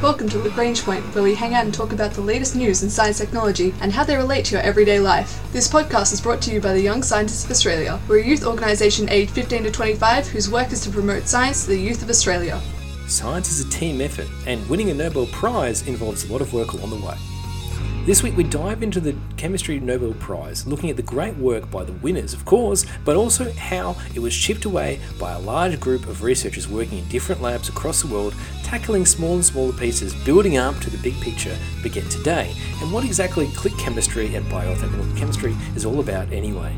Welcome to Lagrange Point, where we hang out and talk about the latest news in science technology and how they relate to your everyday life. This podcast is brought to you by the Young Scientists of Australia. We're a youth organisation aged 15 to 25 whose work is to promote science to the youth of Australia. Science is a team effort, and winning a Nobel Prize involves a lot of work along the way. This week we dive into the Chemistry Nobel Prize, looking at the great work by the winners, of course, but also how it was chipped away by a large group of researchers working in different labs across the world, tackling small and smaller pieces, building up to the big picture we get today, and what exactly click chemistry and bioorthogonal chemistry is all about anyway.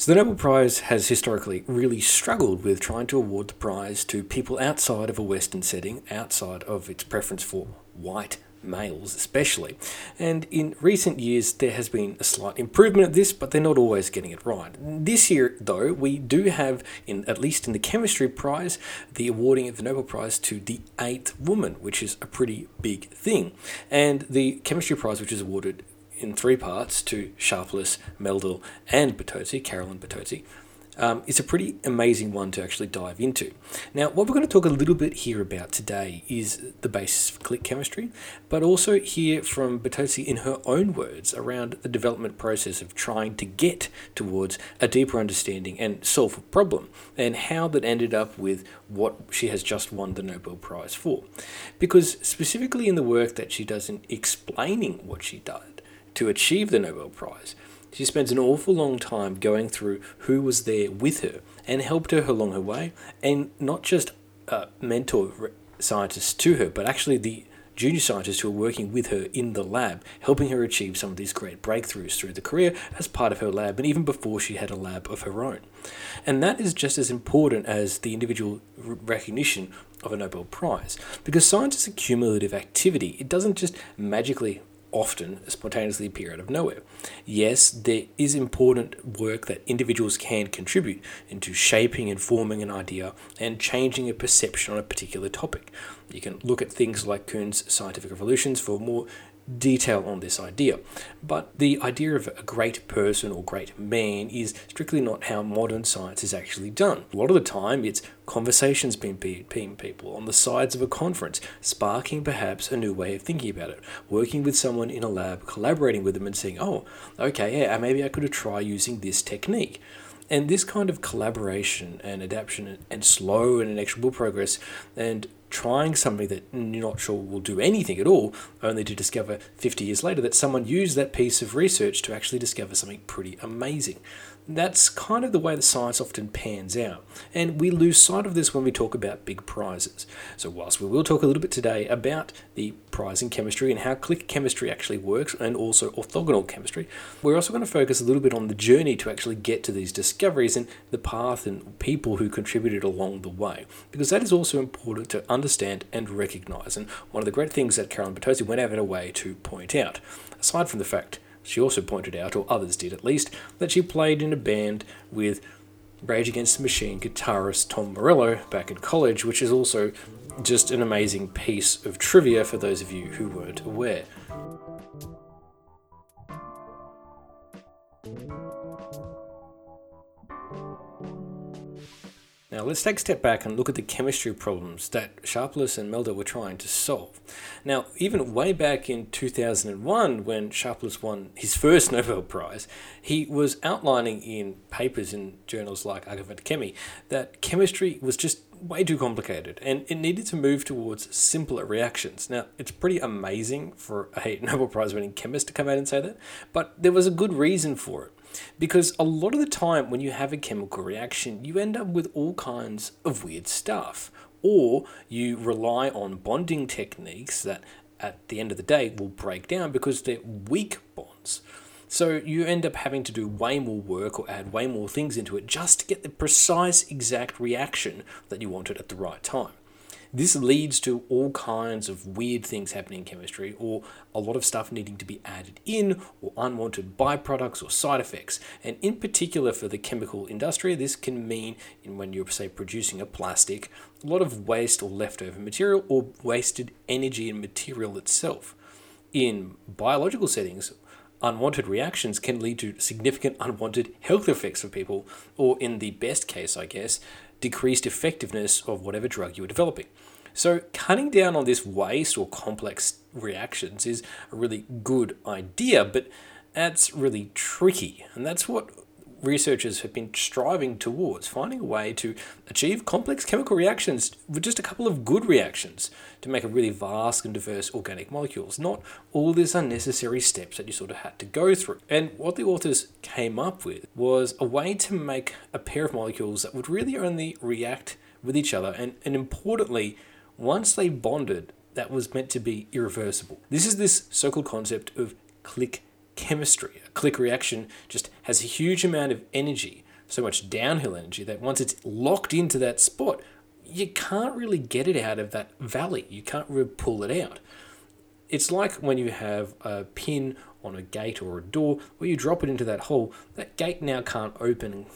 So, the Nobel Prize has historically really struggled with trying to award the prize to people outside of a Western setting, outside of its preference for white males especially. And in recent years, there has been a slight improvement at this, but they're not always getting it right. This year, though, we do have, in at least in the chemistry prize, the awarding of the Nobel Prize to the eighth woman, which is a pretty big thing. And the chemistry prize, which is awarded in three parts to Sharpless, Meldal, and Bertozzi, Carolyn Bertozzi, um, it's a pretty amazing one to actually dive into. Now, what we're going to talk a little bit here about today is the basis of click chemistry, but also hear from Bertozzi in her own words around the development process of trying to get towards a deeper understanding and solve a problem, and how that ended up with what she has just won the Nobel Prize for. Because specifically in the work that she does in explaining what she did to achieve the Nobel Prize, she spends an awful long time going through who was there with her and helped her along her way, and not just uh, mentor scientists to her, but actually the junior scientists who are working with her in the lab, helping her achieve some of these great breakthroughs through the career as part of her lab, and even before she had a lab of her own. And that is just as important as the individual recognition of a Nobel Prize, because science is a cumulative activity. It doesn't just magically often spontaneously appear out of nowhere. Yes, there is important work that individuals can contribute into shaping and forming an idea and changing a perception on a particular topic. You can look at things like Kuhn's scientific revolutions for more detail on this idea. But the idea of a great person or great man is strictly not how modern science is actually done. A lot of the time, it's conversations being people on the sides of a conference, sparking perhaps a new way of thinking about it, working with someone in a lab, collaborating with them, and saying, oh, okay, yeah, maybe I could try using this technique. And this kind of collaboration and adaptation and slow and inexorable progress and trying something that you're not sure will do anything at all, only to discover 50 years later that someone used that piece of research to actually discover something pretty amazing. That's kind of the way the science often pans out, and we lose sight of this when we talk about big prizes. So, whilst we will talk a little bit today about the prize in chemistry and how click chemistry actually works, and also orthogonal chemistry, we're also going to focus a little bit on the journey to actually get to these discoveries and the path and people who contributed along the way, because that is also important to understand and recognize. And one of the great things that Carolyn Bertozzi went out of her way to point out, aside from the fact she also pointed out, or others did at least, that she played in a band with Rage Against the Machine guitarist Tom Morello back in college, which is also just an amazing piece of trivia for those of you who weren't aware. Let's take a step back and look at the chemistry problems that Sharpless and Meldal were trying to solve. Now, even way back in 2001, when Sharpless won his first Nobel Prize, he was outlining in papers in journals like Angewandte Chemie that chemistry was just way too complicated and it needed to move towards simpler reactions. Now, it's pretty amazing for a Nobel Prize winning chemist to come out and say that, but there was a good reason for it. Because a lot of the time, when you have a chemical reaction, you end up with all kinds of weird stuff. Or you rely on bonding techniques that, at the end of the day, will break down because they're weak bonds. So you end up having to do way more work or add way more things into it just to get the precise exact reaction that you wanted at the right time. This leads to all kinds of weird things happening in chemistry, or a lot of stuff needing to be added in, or unwanted byproducts or side effects. And in particular, for the chemical industry, this can mean in when you're, say, producing a plastic, a lot of waste or leftover material, or wasted energy and material itself. In biological settings, unwanted reactions can lead to significant unwanted health effects for people, or in the best case, I guess, decreased effectiveness of whatever drug you are developing. So, cutting down on this waste or complex reactions is a really good idea, but that's really tricky. And that's what researchers have been striving towards finding a way to achieve complex chemical reactions with just a couple of good reactions to make a really vast and diverse organic molecules, not all these unnecessary steps that you sort of had to go through. And what the authors came up with was a way to make a pair of molecules that would really only react with each other and, and importantly, once they bonded, that was meant to be irreversible. This is this so called concept of click chemistry. A click reaction just has a huge amount of energy, so much downhill energy, that once it's locked into that spot, you can't really get it out of that valley. You can't really pull it out. It's like when you have a pin on a gate or a door where you drop it into that hole, that gate now can't open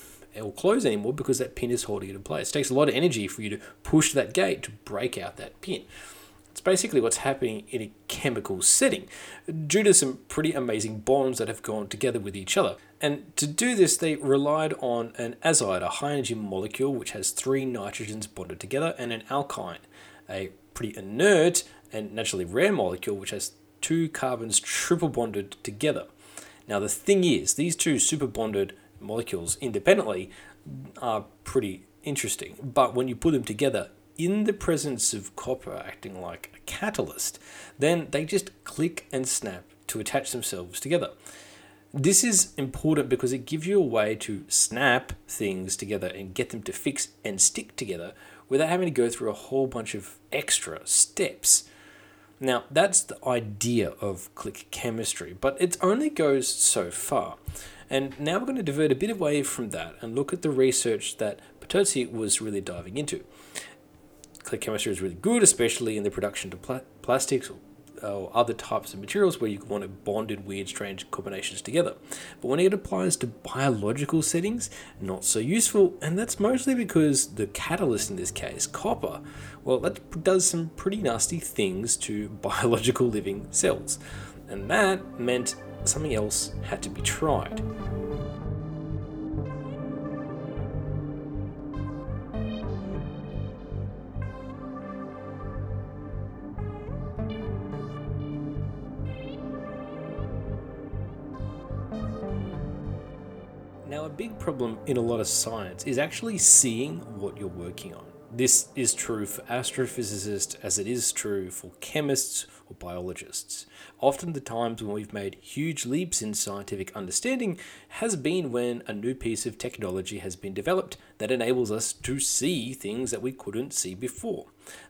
or close anymore because that pin is holding it in place. It takes a lot of energy for you to push that gate to break out that pin. It's basically what's happening in a chemical setting due to some pretty amazing bonds that have gone together with each other. And to do this, they relied on an azide, a high energy molecule which has three nitrogens bonded together, and an alkyne, a pretty inert and naturally rare molecule which has two carbons triple bonded together. Now, the thing is, these two super bonded molecules independently are pretty interesting, but when you put them together, in the presence of copper acting like a catalyst, then they just click and snap to attach themselves together. This is important because it gives you a way to snap things together and get them to fix and stick together without having to go through a whole bunch of extra steps. Now, that's the idea of click chemistry, but it only goes so far. And now we're going to divert a bit away from that and look at the research that Bertozzi was really diving into click chemistry is really good, especially in the production of pl- plastics or, or, other types of materials where you want to bond in weird, strange combinations together. But when it applies to biological settings, not so useful, and that's mostly because the catalyst in this case, copper, well, that does some pretty nasty things to biological living cells. And that meant something else had to be tried. Now, a big problem in a lot of science is actually seeing what you're working on. This is true for astrophysicists as it is true for chemists or biologists. Often, the times when we've made huge leaps in scientific understanding has been when a new piece of technology has been developed that enables us to see things that we couldn't see before.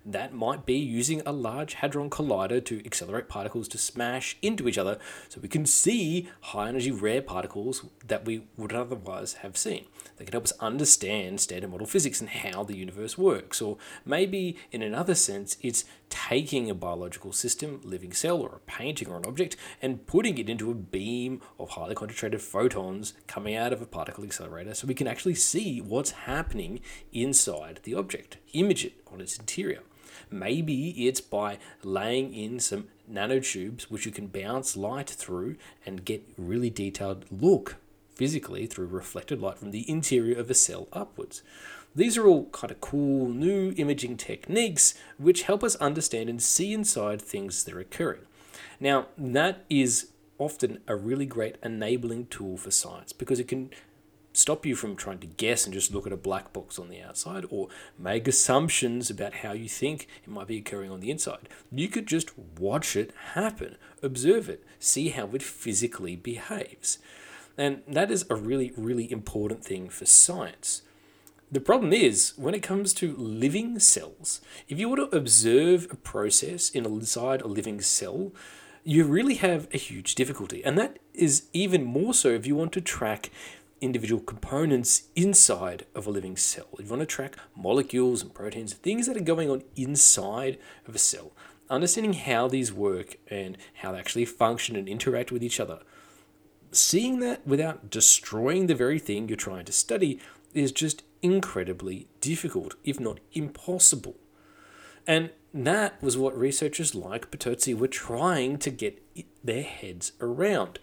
That might be using a large hadron collider to accelerate particles to smash into each other so we can see high energy rare particles that we would otherwise have seen. They can help us understand standard model physics and how the universe works. Or maybe in another sense, it's taking a biological system, living cell, or a painting or an object, and putting it into a beam of highly concentrated photons coming out of a particle accelerator so we can actually see what's happening inside the object, image it on its interior. Maybe it's by laying in some nanotubes which you can bounce light through and get really detailed look physically through reflected light from the interior of a cell upwards. These are all kind of cool new imaging techniques which help us understand and see inside things that are occurring. Now, that is often a really great enabling tool for science because it can stop you from trying to guess and just look at a black box on the outside or make assumptions about how you think it might be occurring on the inside. You could just watch it happen, observe it, see how it physically behaves. And that is a really, really important thing for science. The problem is, when it comes to living cells, if you want to observe a process inside a living cell, you really have a huge difficulty. And that is even more so if you want to track individual components inside of a living cell. If you want to track molecules and proteins, things that are going on inside of a cell, understanding how these work and how they actually function and interact with each other seeing that without destroying the very thing you're trying to study is just incredibly difficult, if not impossible. And that was what researchers like Bertozzi were trying to get their heads around.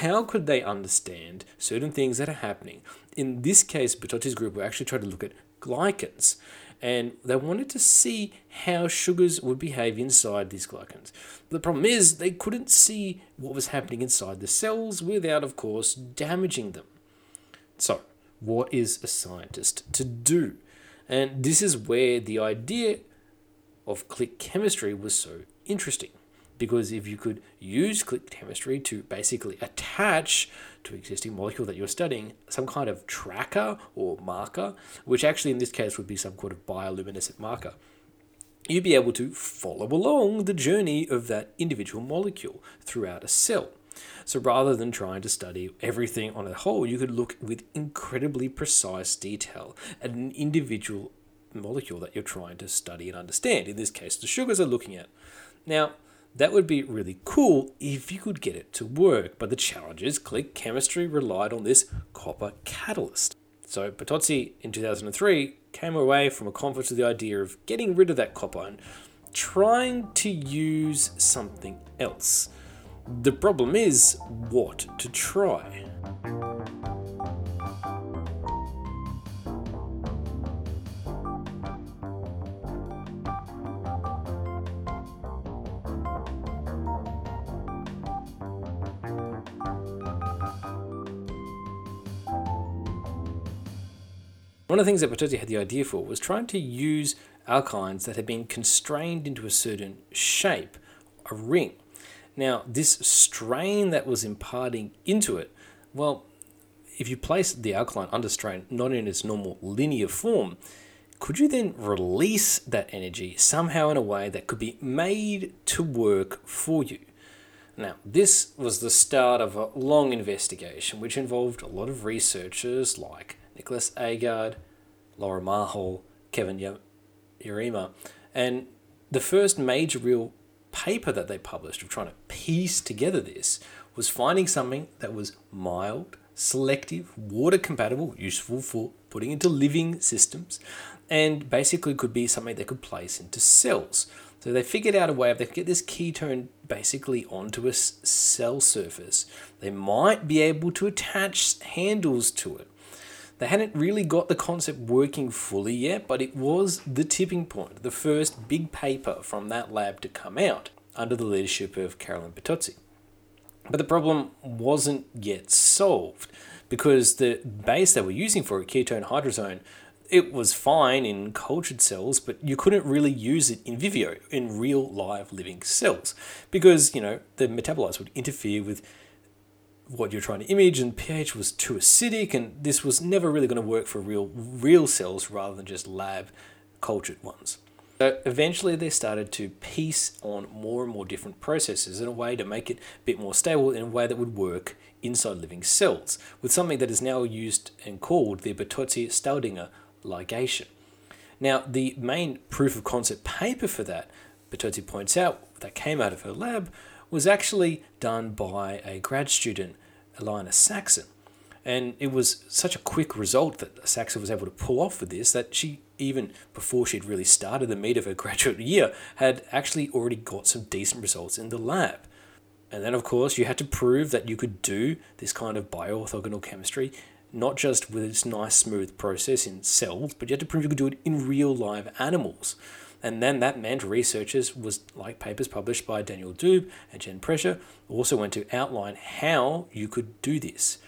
How could they understand certain things that are happening? In this case, Bertozzi's group were actually trying to look at glycans. and they wanted to see how sugars would behave inside these glycans. The problem is they couldn't see what was happening inside the cells without, of course, damaging them. So, what is a scientist to do? And this is where the idea of click chemistry was so interesting. Because if you could use click chemistry to basically attach to existing molecule that you're studying some kind of tracker or marker, which actually in this case would be some kind of bioluminescent marker, you'd be able to follow along the journey of that individual molecule throughout a cell. So rather than trying to study everything on a whole, you could look with incredibly precise detail at an individual molecule that you're trying to study and understand. In this case, the sugars are looking at. Now, that would be really cool if you could get it to work, but the challenge is click chemistry relied on this copper catalyst. So Bertozzi in 2003 came away from a conference with the idea of getting rid of that copper and trying to use something else. The problem is what to try. One of the things that Bertozzi had the idea for was trying to use alkynes that had been constrained into a certain shape, a ring. Now, this strain that was imparting into it, well, if you place the alkyne under strain not in its normal linear form, could you then release that energy somehow in a way that could be made to work for you? Now, this was the start of a long investigation which involved a lot of researchers like Nicholas Agard, Laura Mahal, Kevin Yarema. And the first major real paper that they published of trying to piece together this was finding something that was mild, selective, water compatible, useful for putting into living systems, and basically could be something they could place into cells. So they figured out a way of they could get this ketone basically onto a cell surface. They might be able to attach handles to it. They hadn't really got the concept working fully yet, but it was the tipping point, the first big paper from that lab to come out under the leadership of Carolyn Bertozzi. But the problem wasn't yet solved because the base they were using for it, ketone hydrazone, it was fine in cultured cells, but you couldn't really use it in vivio, in real live living cells, because, you know, the metabolites would interfere with what you're trying to image, and pH was too acidic, and this was never really going to work for real real cells rather than just lab cultured ones. So eventually they started to piece on more and more different processes in a way to make it a bit more stable in a way that would work inside living cells, with something that is now used and called the Bertozzi-Staudinger ligation. Now, the main proof of concept paper for that, Bertozzi points out, that came out of her lab was actually done by a grad student, Eliana Saxon. And it was such a quick result that Saxon was able to pull off with this that she, even before she'd really started the meat of her graduate year, had actually already got some decent results in the lab. And then, of course, you had to prove that you could do this kind of bioorthogonal chemistry, not just with this nice, smooth process in cells, but you had to prove you could do it in real live animals. And then that meant researchers was like papers published by Danielle Dube and Jen Prescher also went to outline how you could do this.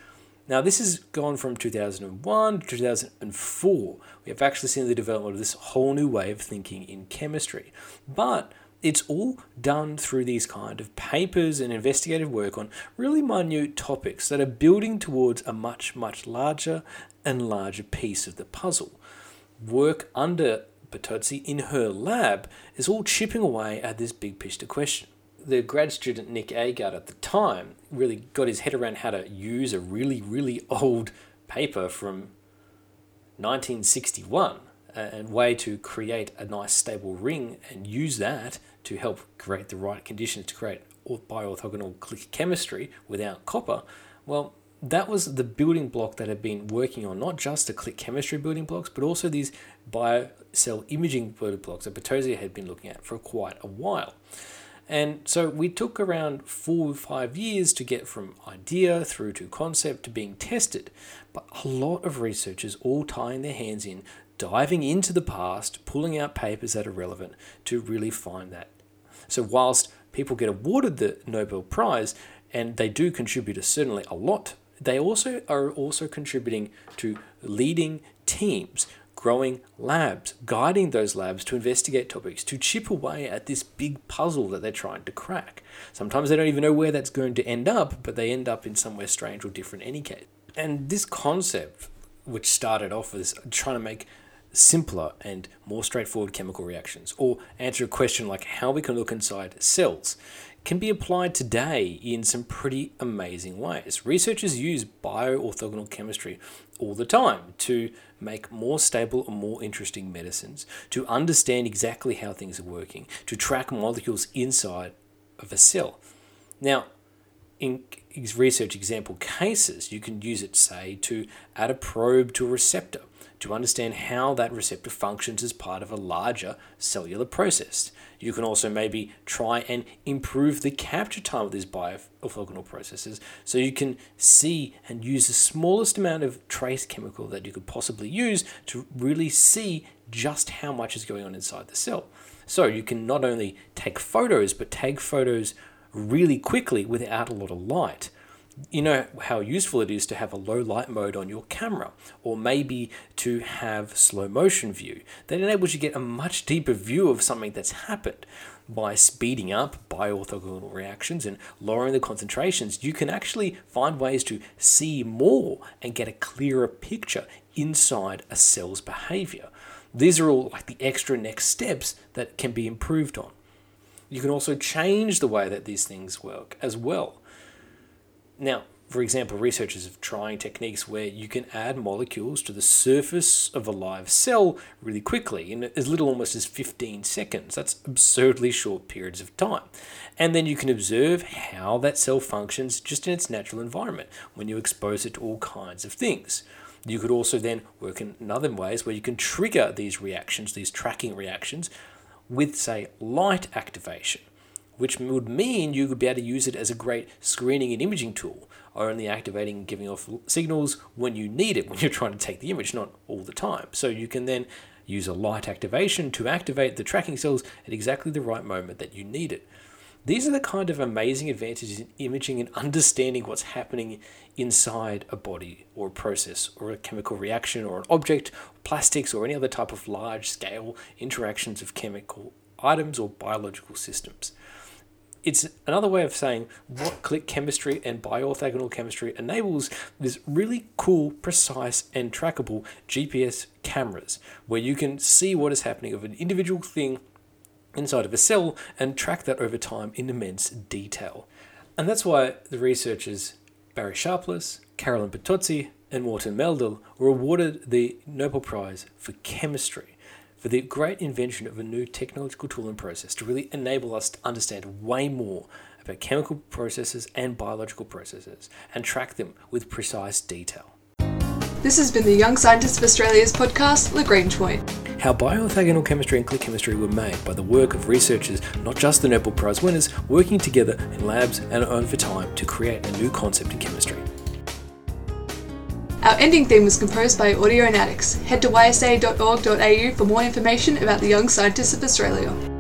Now this has gone from 2001 to 2004. We have actually seen the development of this whole new way of thinking in chemistry. But it's all done through these kind of papers and investigative work on really minute topics that are building towards a much, much larger and larger piece of the puzzle. Work under Bertozzi in her lab is all chipping away at this big picture question. The grad student Nick Agard at the time really got his head around how to use a really, really old paper from 1961 and way to create a nice stable ring and use that to help create the right conditions to create bioorthogonal chemistry without copper. Well, that was the building block that had been working on not just the click chemistry building blocks, but also these bio cell imaging building blocks that Bertozzi had been looking at for quite a while. And so we took around four or five years to get from idea through to concept to being tested. But a lot of researchers all tying their hands in diving into the past, pulling out papers that are relevant to really find that. So, whilst people get awarded the Nobel Prize, and they do contribute certainly a lot, they also are also contributing to leading teams, growing labs, guiding those labs to investigate topics, to chip away at this big puzzle that they're trying to crack. Sometimes they don't even know where that's going to end up, but they end up in somewhere strange or different any case. And this concept, which started off as trying to make simpler and more straightforward chemical reactions, or answer a question like how we can look inside cells, can be applied today in some pretty amazing ways. Researchers use bioorthogonal chemistry all the time to make more stable and more interesting medicines, to understand exactly how things are working, to track molecules inside of a cell. Now, research example cases, you can use it, say, to add a probe to a receptor to understand how that receptor functions as part of a larger cellular process. You can also maybe try and improve the capture time of these bioorthogonal processes so you can see and use the smallest amount of trace chemical that you could possibly use to really see just how much is going on inside the cell. So you can not only take photos, but take photos really quickly without a lot of light you know how useful it is to have a low light mode on your camera, or maybe to have slow motion view. That enables you to get a much deeper view of something that's happened. By speeding up bioorthogonal reactions and lowering the concentrations, you can actually find ways to see more and get a clearer picture inside a cell's behavior. These are all like the extra next steps that can be improved on. You can also change the way that these things work as well. Now, for example, researchers have trying techniques where you can add molecules to the surface of a live cell really quickly, in as little almost as 15 seconds. That's absurdly short periods of time. And then you can observe how that cell functions just in its natural environment when you expose it to all kinds of things. You could also then work in other ways where you can trigger these reactions, these tracking reactions, with, say, light activation which would mean you could be able to use it as a great screening and imaging tool, only activating and giving off signals when you need it, when you're trying to take the image, not all the time. So you can then use a light activation to activate the tracking cells at exactly the right moment that you need it. These are the kind of amazing advantages in imaging and understanding what's happening inside a body or a process or a chemical reaction or an object, plastics, or any other type of large scale interactions of chemical items or biological systems. It's another way of saying what click chemistry and bioorthogonal chemistry enables this really cool, precise, and trackable GPS cameras where you can see what is happening of an individual thing inside of a cell and track that over time in immense detail. And that's why the researchers Barry Sharpless, Carolyn Bertozzi, and Morten Meldal were awarded the Nobel Prize for Chemistry for the great invention of a new technological tool and process to really enable us to understand way more about chemical processes and biological processes and track them with precise detail. This has been the Young Scientists of Australia's podcast, Lagrange Point. How bioorthogonal chemistry and click chemistry were made by the work of researchers, not just the Nobel Prize winners, working together in labs and over time to create a new concept in chemistry. Our ending theme was composed by Audionautix. Head to ysa.org.au for more information about the Young Scientists of Australia.